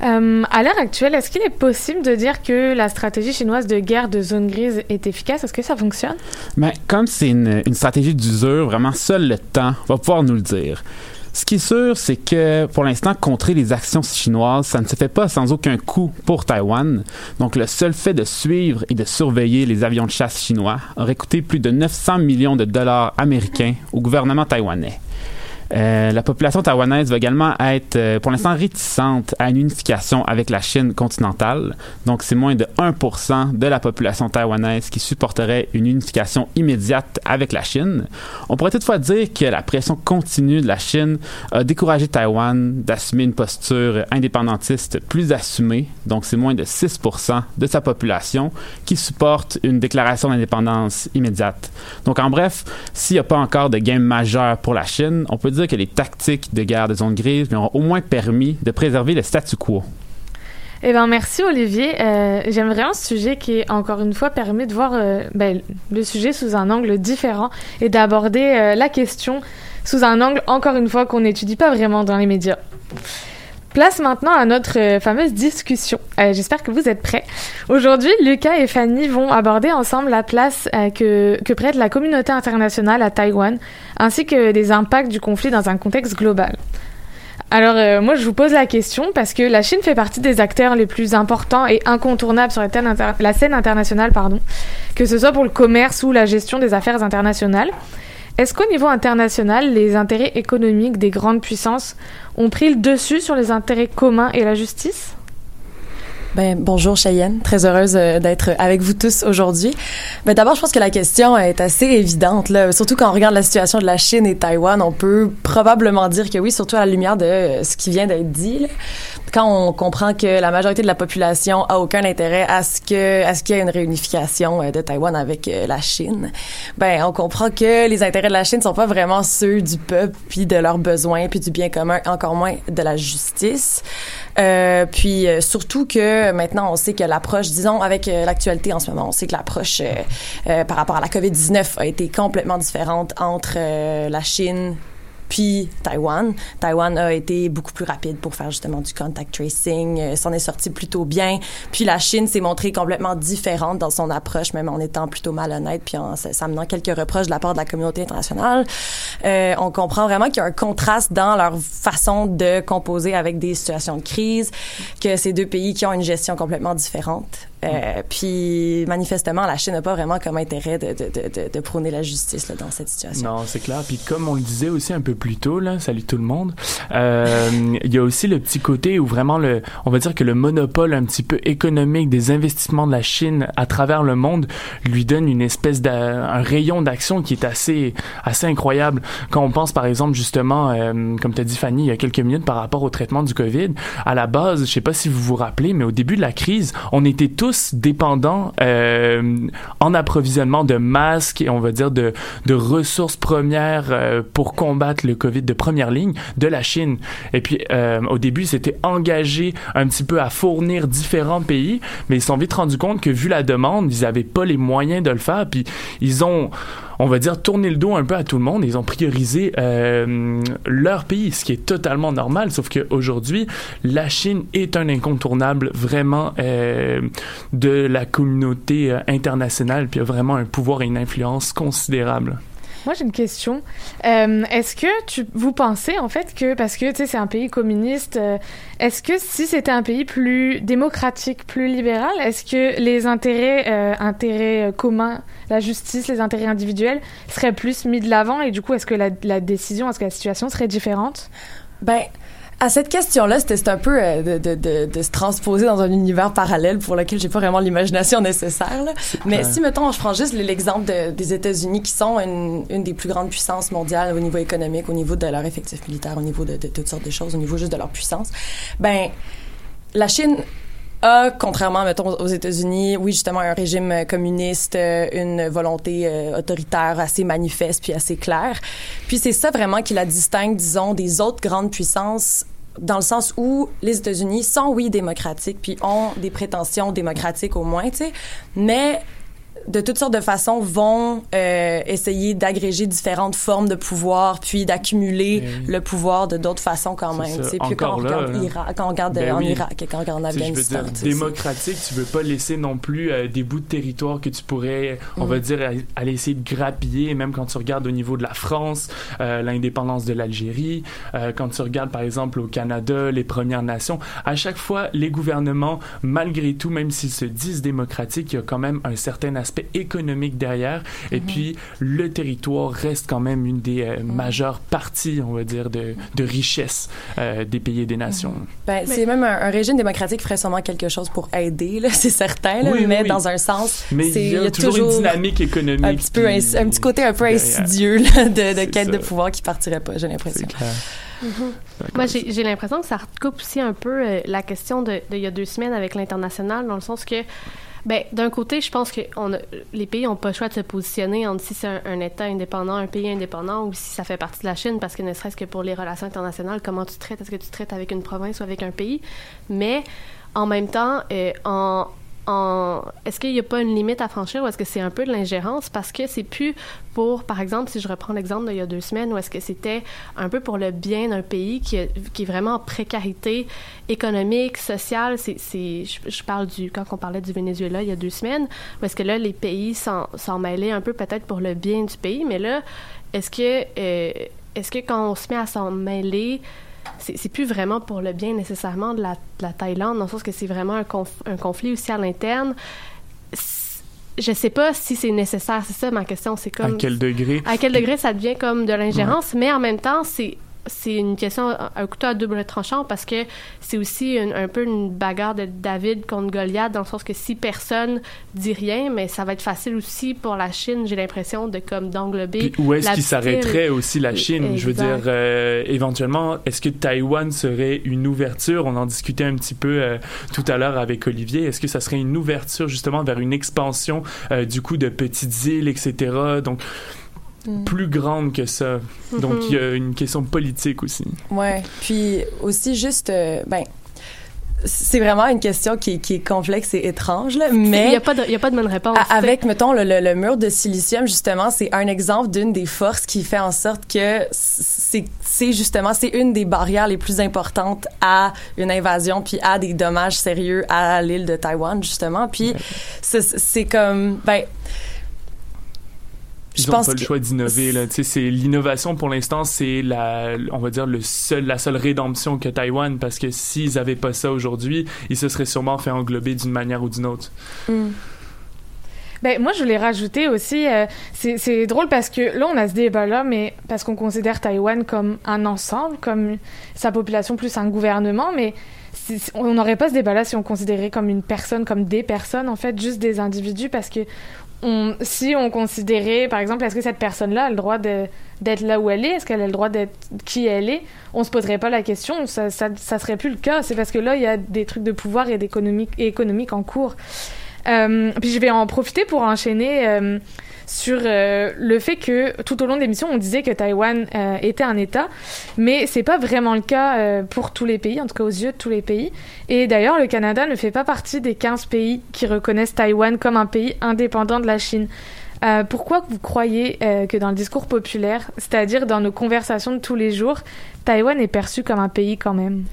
Euh, À l'heure actuelle, est-ce qu'il est possible de dire que la stratégie chinoise de guerre de zone grise est efficace? Est-ce que ça fonctionne? Mais comme c'est une, une stratégie d'usure, vraiment seul le temps va pouvoir nous le dire. Ce qui est sûr, c'est que pour l'instant, contrer les actions chinoises, ça ne se fait pas sans aucun coût pour Taïwan. Donc le seul fait de suivre et de surveiller les avions de chasse chinois aurait coûté plus de 900 millions de dollars américains au gouvernement taïwanais. Euh, la population taïwanaise va également être euh, pour l'instant réticente à une unification avec la Chine continentale. Donc c'est moins de 1% de la population taïwanaise qui supporterait une unification immédiate avec la Chine. On pourrait toutefois dire que la pression continue de la Chine a découragé Taïwan d'assumer une posture indépendantiste plus assumée. Donc c'est moins de 6% de sa population qui supporte une déclaration d'indépendance immédiate. Donc en bref, s'il n'y a pas encore de gain majeur pour la Chine, on peut dire que les tactiques de guerre de zone grise lui ont au moins permis de préserver le statu quo. Eh ben merci Olivier. Euh, J'aime vraiment ce sujet qui, encore une fois, permet de voir euh, ben, le sujet sous un angle différent et d'aborder euh, la question sous un angle, encore une fois, qu'on n'étudie pas vraiment dans les médias. Place maintenant à notre euh, fameuse discussion. J'espère que vous êtes prêts. Aujourd'hui, Lucas et Fanny vont aborder ensemble la place euh, que, prête la communauté internationale à Taïwan, ainsi que des impacts du conflit dans un contexte global. Alors euh, moi je vous pose la question parce que la Chine fait partie des acteurs les plus importants et incontournables sur la, scène internationale, que ce soit pour le commerce ou la gestion des affaires internationales. Est-ce qu'au niveau international, les intérêts économiques des grandes puissances ont pris le dessus sur les intérêts communs et la justice? Ben, bonjour Cheyenne, très heureuse euh, d'être avec vous tous aujourd'hui. Ben, d'abord, je pense que la question est assez évidente, là. surtout quand on regarde la situation de la Chine et Taïwan, on peut probablement dire que oui, surtout à la lumière de euh, ce qui vient d'être dit. là. Quand on comprend que la majorité de la population a aucun intérêt à ce que à ce qu'il y ait une réunification euh, de Taïwan avec euh, la Chine, ben on comprend que les intérêts de la Chine sont pas vraiment ceux du peuple puis de leurs besoins puis du bien commun, encore moins de la justice. Euh, puis euh, surtout que maintenant on sait que l'approche, disons avec l'actualité en ce moment, on sait que l'approche euh, par rapport à la COVID-19 a été complètement différente entre la Chine puis Taïwan. Taïwan a été beaucoup plus rapide pour faire justement du contact tracing, euh, s'en est sorti plutôt bien. Puis la Chine s'est montrée complètement différente dans son approche, même en étant plutôt malhonnête, puis en s'amenant quelques reproches de la part de la communauté internationale. Euh, on comprend vraiment qu'il y a un contraste dans leur façon de composer avec des situations de crise, que ces deux pays qui ont une gestion complètement différente. Euh, puis manifestement, la Chine n'a pas vraiment comme intérêt de, de, de, de, prôner la justice là, dans cette situation. Non, c'est clair. Puis comme on le disait aussi un peu plus tôt, là, salut tout le monde. Euh, il y a aussi le petit côté où vraiment le, on va dire que le monopole un petit peu économique des investissements de la Chine à travers le monde lui donne une espèce d'un rayon d'action qui est assez, assez incroyable. Quand on pense par exemple justement, euh, comme tu as dit Fanny il y a quelques minutes par rapport au traitement du Covid, à la base, je sais pas si vous vous rappelez, mais au début de la crise, on était tous dépendants euh, en approvisionnement de masques et on va dire de, de ressources premières euh, pour combattre le Covid de première ligne de la Chine. Et puis euh, au début, c'était engagé un petit peu à fournir différents pays, mais ils se sont vite rendus compte que vu la demande, ils n'avaient pas les moyens de le faire. Puis ils ont on va dire, tourné le dos un peu à tout le monde. Ils ont priorisé euh, leur pays, ce qui est totalement normal. Sauf qu'aujourd'hui, la Chine est un incontournable vraiment euh, de la communauté euh, internationale, puis a vraiment un pouvoir et une influence considérable. Moi, j'ai une question. Euh, est-ce que tu, vous pensez, en fait, que, parce que, tu sais, c'est un pays communiste, euh, est-ce que si c'était un pays plus démocratique, plus libéral, est-ce que les intérêts, euh, intérêts communs, la justice, les intérêts individuels seraient plus mis de l'avant et du coup, est-ce que la, la décision, est-ce que la situation serait différente? Ben, à cette question-là, c'était un peu euh, de, de, de, de, se transposer dans un univers parallèle pour lequel j'ai pas vraiment l'imagination nécessaire. Là. Mais si, mettons, je prends juste l'exemple des États-Unis, qui sont une, une, des plus grandes puissances mondiales au niveau économique, au niveau de leur effectif militaire, au niveau de, toutes sortes de choses, au niveau juste de leur puissance, ben la Chine a, contrairement, mettons, aux États-Unis, oui, justement, un régime communiste, euh, une volonté euh, autoritaire assez manifeste puis assez claire. Puis c'est ça vraiment qui la distingue, disons, des autres grandes puissances dans le sens où les États-Unis sont, oui, démocratiques, puis ont des prétentions démocratiques au moins, tu sais, mais de toutes sortes de façons, vont euh, essayer d'agréger différentes formes de pouvoir, puis d'accumuler le pouvoir de d'autres façons quand même. C'est puis quand, on regarde là, Irak, quand on regarde ben en oui. Irak et quand on regarde en Afghanistan. Je veux dire, démocratique, tu veux pas laisser non plus euh, des bouts de territoire que tu pourrais, on Mm. va dire, aller essayer de grappiller, même quand tu regardes au niveau de la France, euh, l'indépendance de l'Algérie, euh, quand tu regardes par exemple au Canada, les Premières Nations, à chaque fois, les gouvernements, malgré tout, même s'ils se disent démocratiques, il y a quand même un certain aspect économique derrière. Et Mhm. puis, le territoire reste quand même une des euh, majeures parties, on va dire, de, de richesse euh, des pays et des nations. Ben, c'est même un, un régime démocratique ferait sûrement quelque chose pour aider, là, c'est certain, là, Oui, mais oui. dans un sens, Mais il y a, toujours, une dynamique économique. un petit peu puis- ins- un petit côté un peu insidieux là, de, quête ça. de pouvoir qui partirait pas, j'ai l'impression. Moi, j'ai j'ai l'impression que ça recoupe aussi un peu euh, la question de, de il y a deux semaines avec l'international, dans le sens que, ben, d'un côté, je pense que les pays n'ont pas le choix de se positionner entre si c'est un, un État indépendant, un pays indépendant, ou si ça fait partie de la Chine, parce que ne serait-ce que pour les relations internationales, comment tu traites, est-ce que tu traites avec une province ou avec un pays, mais en même temps, euh, en est-ce qu'il n'y a pas une limite à franchir ou est-ce que c'est un peu de l'ingérence? Parce que c'est plus pour, par exemple, si je reprends l'exemple d'il y a deux semaines, où est-ce que c'était un peu pour le bien d'un pays qui, qui est vraiment en précarité économique, sociale. C'est, je, je parle du, quand on parlait du Venezuela il y a deux semaines, où est-ce que là, les pays s'en, s'en mêlaient un peu peut-être pour le bien du pays, mais là, est-ce que, euh, est-ce que quand on se met à s'en mêler, c'est plus vraiment pour le bien nécessairement de la, de la Thaïlande, dans le sens que c'est vraiment un, conf- un conflit aussi à l'interne. Je sais pas si c'est nécessaire, c'est ça ma question. C'est À comme quel degré? à quel degré ça devient comme de l'ingérence, mais en même temps, c'est c'est une question, un couteau à double tranchant parce que c'est aussi une- un peu une bagarre de David contre Goliath dans le sens que si personne dit rien, mais ça va être facile aussi pour la Chine, j'ai l'impression, de comme d'englober. Puis où est-ce petite s'arrêterait aussi la Chine? Je veux dire, euh, éventuellement, est-ce que Taïwan serait une ouverture? On en discutait un petit peu euh, tout à l'heure avec Olivier. Est-ce que ça serait une ouverture justement vers une expansion euh, du coup de petites îles, etc. Donc Mm. plus grande que ça. Donc il y a une question politique aussi. Ouais. Puis aussi juste, euh, ben, c'est vraiment une question qui, est- qui est complexe et étrange, là, mais... Il n'y a, pas de- il y a pas de bonne réponse. A- Avec, mettons, le, le, le mur de silicium, justement, c'est un exemple d'une des forces qui fait en sorte que c'est justement, c'est une des barrières les plus importantes à une invasion puis à des dommages sérieux à l'île de Taïwan, justement. Puis c'est c'est comme, ben, Ils n'ont pas le choix d'innover. c'est l'innovation pour l'instant, c'est la, on va dire le seul, la seule rédemption que Taïwan, parce que s'ils avaient pas ça aujourd'hui, ils se seraient sûrement fait englober d'une manière ou d'une autre. Mm. Ben, moi, je voulais rajouter aussi, euh, c'est drôle parce que là, on a ce débat-là, mais parce qu'on considère Taïwan comme un ensemble, comme sa population plus un gouvernement, mais on n'aurait pas ce débat-là si on considérait comme une personne, comme des personnes, en fait, juste des individus, parce que on, si on considérait, par exemple, est-ce que cette personne-là a le droit d'être là où elle est, est-ce qu'elle a le droit d'être qui elle est, on se poserait pas la question, ça, ça, ça serait plus le cas. C'est parce que là, il y a des trucs de pouvoir et d'économique économique en cours. Euh, puis je vais en profiter pour enchaîner euh, sur euh, le fait que tout au long de l'émission, on disait que Taïwan euh, était un État, mais c'est pas vraiment le cas euh, pour tous les pays, en tout cas aux yeux de tous les pays. Et d'ailleurs, le Canada ne fait pas partie des 15 pays qui reconnaissent Taïwan comme un pays indépendant de la Chine. Pourquoi vous croyez que dans le discours populaire, c'est-à-dire dans nos conversations de tous les jours, Taïwan est perçu comme un pays quand même?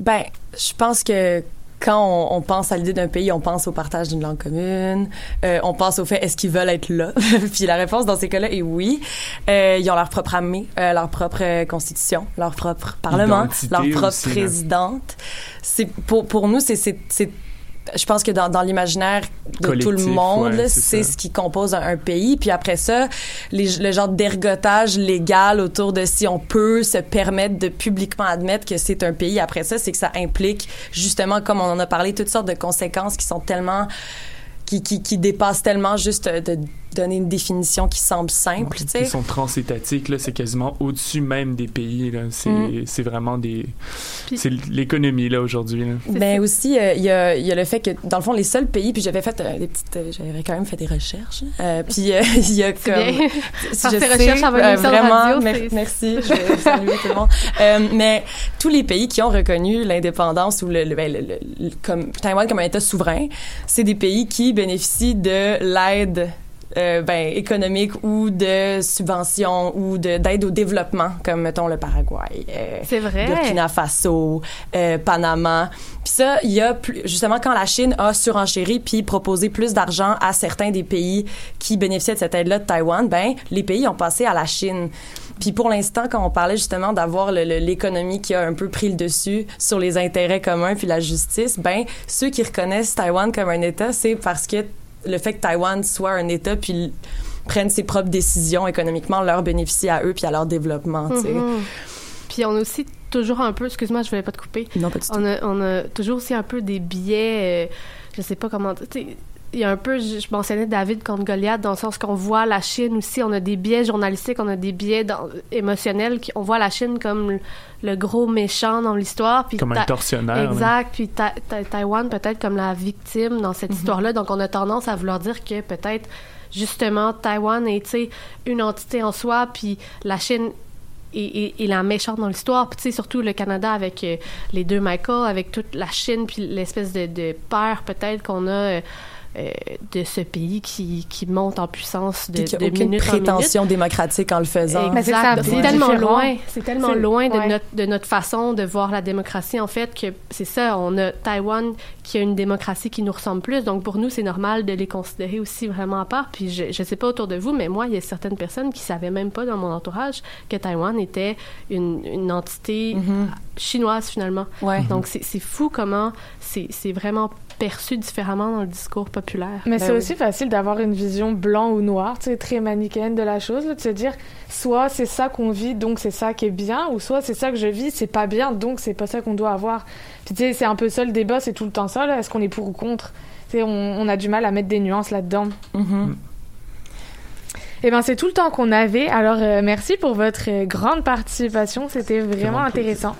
Ben, je pense que quand on, on pense à l'idée d'un pays, on pense au partage d'une langue commune, euh, on pense au fait est-ce qu'ils veulent être là? Puis la réponse dans ces cas-là est oui. Euh, ils ont leur propre armée, euh, leur propre euh, constitution, leur propre parlement, Identité leur propre aussi, présidente. C'est pour pour nous c'est c'est je pense que dans, dans l'imaginaire de tout le monde, ouais, c'est ce qui compose un, un pays. Puis après ça, les, le genre d'ergotage légal autour de si on peut se permettre de publiquement admettre que c'est un pays. Après ça, c'est que ça implique justement, comme on en a parlé, toutes sortes de conséquences qui sont tellement qui, qui, qui dépassent tellement juste de donner une définition qui semble simple, tu sais. Ils sont transétatiques, là, c'est quasiment au-dessus même des pays, là. C'est, Mm. c'est vraiment des... c'est l'économie, là, aujourd'hui, là. Ben aussi, euh, il y, a, il y a le fait que, dans le fond, les seuls pays, puis j'avais fait euh, des petites, euh, j'avais quand même fait des recherches, euh, puis euh, il y a comme... bien. Si Faire je tes sais, recherches avant euh, vraiment, radio, mer- merci, je vais saluer tout le monde. Euh, mais tous les pays qui ont reconnu l'indépendance ou le, le- ben, le- le- le- comme Taïwan comme un État souverain, c'est des pays qui bénéficient de l'aide euh, ben, économique ou de subventions ou de d'aide au développement, comme mettons le Paraguay, euh, C'est vrai. Burkina Faso, euh, Panama. Puis ça, il y a plus, justement quand la Chine a surenchéri puis proposé plus d'argent à certains des pays qui bénéficiaient de cette aide-là de Taïwan, ben les pays ont passé à la Chine. Puis pour l'instant, quand on parlait justement d'avoir l'économie qui a un peu pris le dessus sur les intérêts communs puis la justice, ben ceux qui reconnaissent Taïwan comme un État, c'est parce que le fait que Taïwan soit un État puis l- prenne ses propres décisions économiquement leur bénéficie à eux puis à leur développement. Mhm. Puis on a aussi toujours un peu, excuse-moi, je voulais pas te couper. Non, pas du tout. On a, on a toujours aussi un peu des biais, euh, je sais pas comment. Il y a un peu, je, je mentionnais David contre Goliath, dans le sens qu'on voit la Chine aussi, on a des biais journalistiques, on a des biais dans- émotionnels, qui- on voit la Chine comme le, le gros méchant dans l'histoire. puis Comme un tortionnaire. Exact, puis Ta- Ta- Taïwan peut-être comme la victime dans cette histoire-là, donc on a tendance à vouloir dire que peut-être justement Taïwan est une entité en soi, puis la Chine est, est- est la méchante dans l'histoire. Puis, tu sais, surtout le Canada avec euh, les deux Michael, avec toute la Chine, puis l'espèce de, de peur peut-être qu'on a euh, euh, de ce pays qui, qui monte en puissance de, de n'y a aucune minute en minute. prétention démocratique en le faisant. Exact. C'est tellement loin. C'est tellement loin de, ouais. notre, de notre façon de voir la démocratie, en fait, que c'est ça. On a Taïwan qui a une démocratie qui nous ressemble plus. Donc, pour nous, c'est normal de les considérer aussi vraiment à part. Puis, je, je sais pas autour de vous, mais moi, il y a certaines personnes qui savaient même pas dans mon entourage que Taïwan était une, une entité chinoise, finalement. Ouais. Donc, c'est c'est fou comment c'est c'est vraiment perçu différemment dans le discours populaire. Mais Ben c'est oui. aussi facile d'avoir une vision blanc ou noir, tu sais, très manichéenne de la chose, là, de se dire soit c'est ça qu'on vit, donc c'est ça qui est bien, ou soit c'est ça que je vis, c'est pas bien, donc c'est pas ça qu'on doit avoir. Puis tu sais, c'est un peu ça le débat, c'est tout le temps ça, est-ce qu'on est pour ou contre? Tu sais, on, on a du mal à mettre des nuances là-dedans. Mhm. Eh ben c'est tout le temps qu'on avait. Alors euh, merci pour votre euh, grande participation, c'était vraiment intéressant.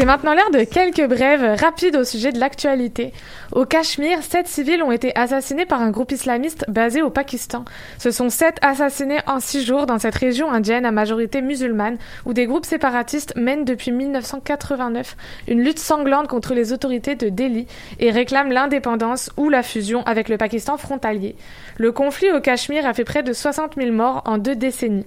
C'est maintenant l'heure de quelques brèves rapides au sujet de l'actualité. Au Cachemire, sept civils ont été assassinés par un groupe islamiste basé au Pakistan. Ce sont sept assassinés en six jours dans cette région indienne à majorité musulmane où des groupes séparatistes mènent depuis 1989 une lutte sanglante contre les autorités de Delhi et réclament l'indépendance ou la fusion avec le Pakistan frontalier. Le conflit au Cachemire a fait près de 60 000 morts en deux décennies.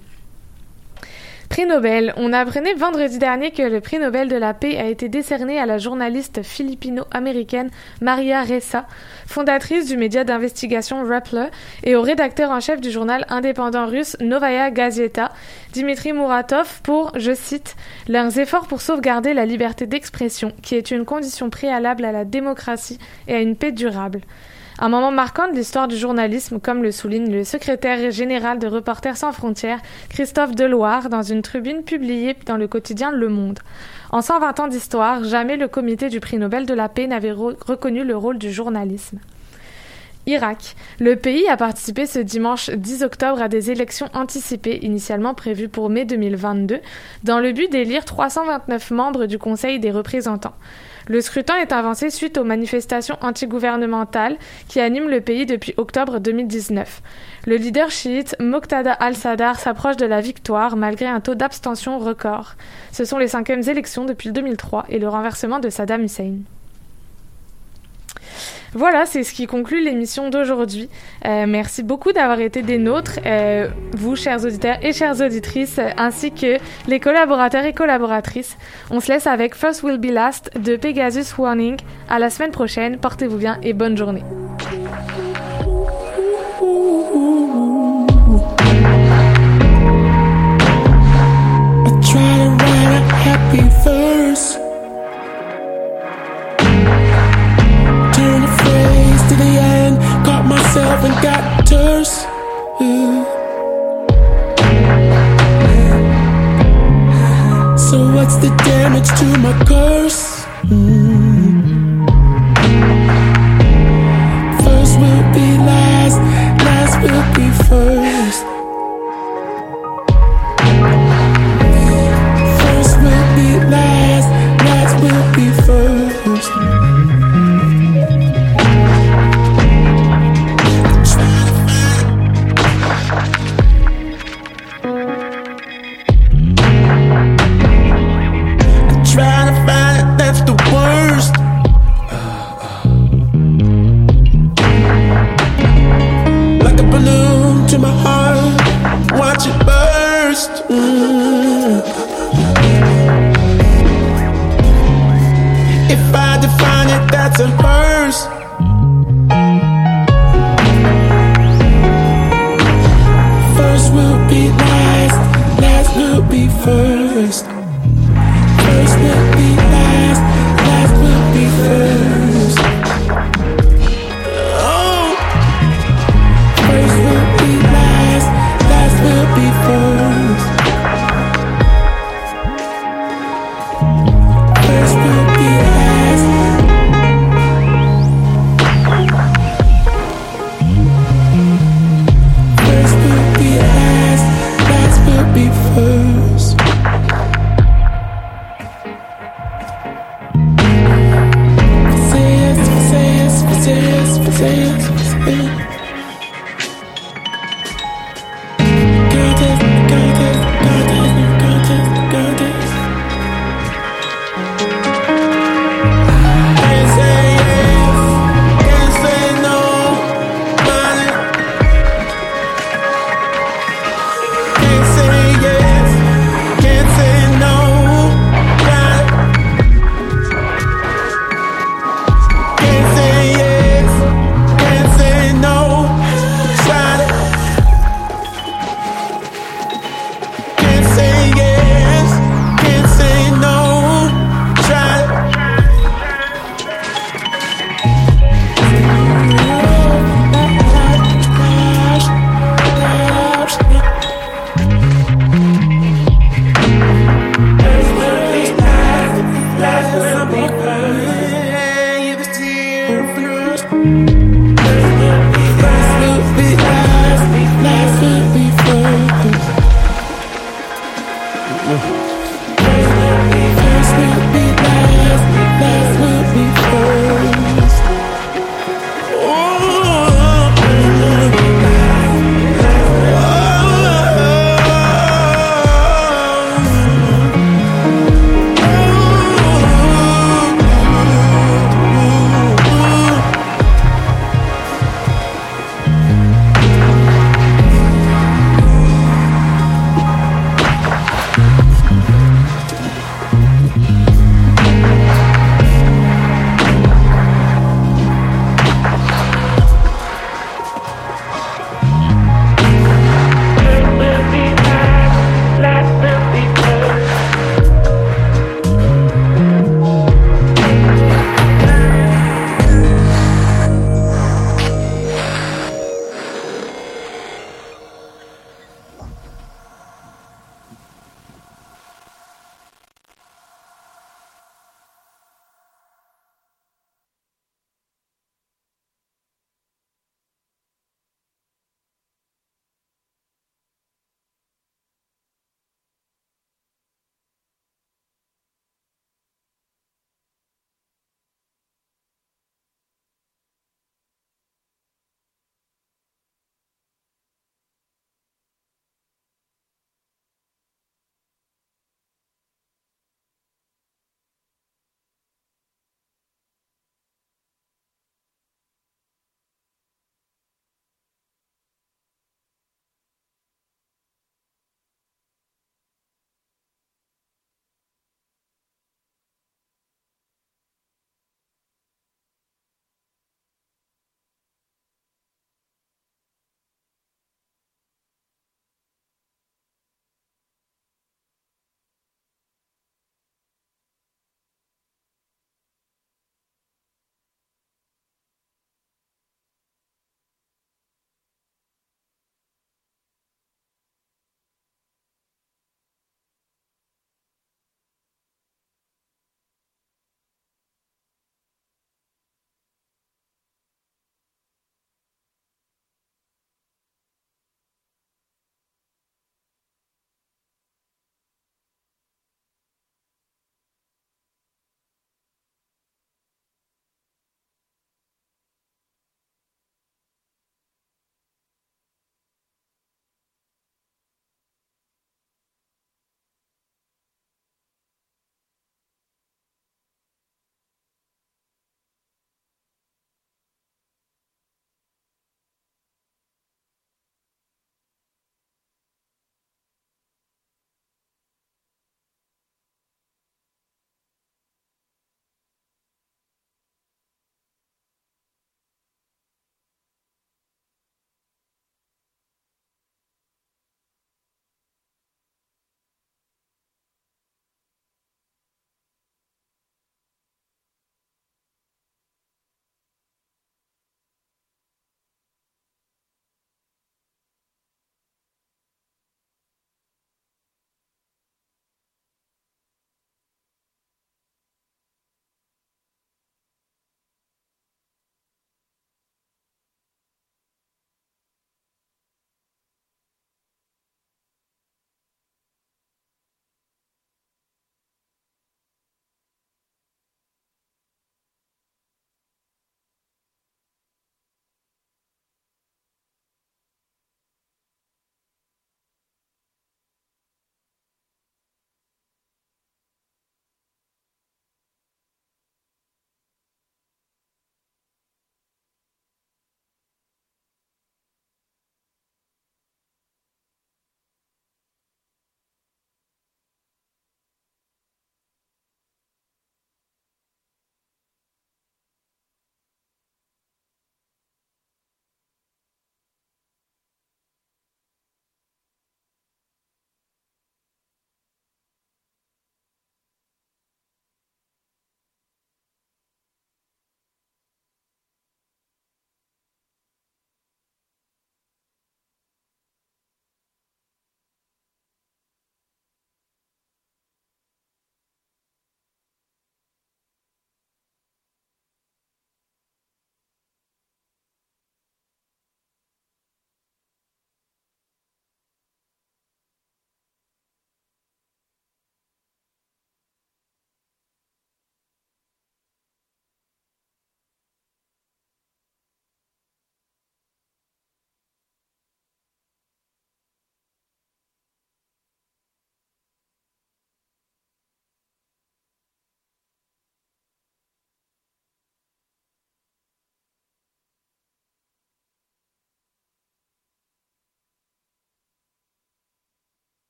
Prix Nobel. On apprenait vendredi dernier que le prix Nobel de la paix a été décerné à la journaliste philippino-américaine Maria Ressa, fondatrice du média d'investigation Rappler, et au rédacteur en chef du journal indépendant russe Novaya Gazeta, Dimitri Muratov, pour, je cite, leurs efforts pour sauvegarder la liberté d'expression, qui est une condition préalable à la démocratie et à une paix durable. Un moment marquant de l'histoire du journalisme, comme le souligne le secrétaire général de Reporters sans frontières, Christophe Deloire, dans une tribune publiée dans le quotidien Le Monde. En 120 ans d'histoire, jamais le comité du prix Nobel de la paix n'avait reconnu le rôle du journalisme. Irak. Le pays a participé ce dimanche 10 octobre à des élections anticipées initialement prévues pour mai 2022 dans le but d'élire 329 membres du Conseil des représentants. Le scrutin est avancé suite aux manifestations antigouvernementales qui animent le pays depuis octobre 2019. Le leader chiite Moqtada al-Sadr s'approche de la victoire malgré un taux d'abstention record. Ce sont les cinquièmes élections depuis le 2003 et le renversement de Saddam Hussein. Voilà, c'est ce qui conclut l'émission d'aujourd'hui. Euh, merci beaucoup d'avoir été des nôtres, euh, vous, chers auditeurs et chères auditrices, ainsi que les collaborateurs et collaboratrices. On se laisse avec First Will Be Last de Pegasus Warning. À la semaine prochaine, portez-vous bien et bonne journée. To the end, caught myself and got terse. So what's the damage to my curse? Mm.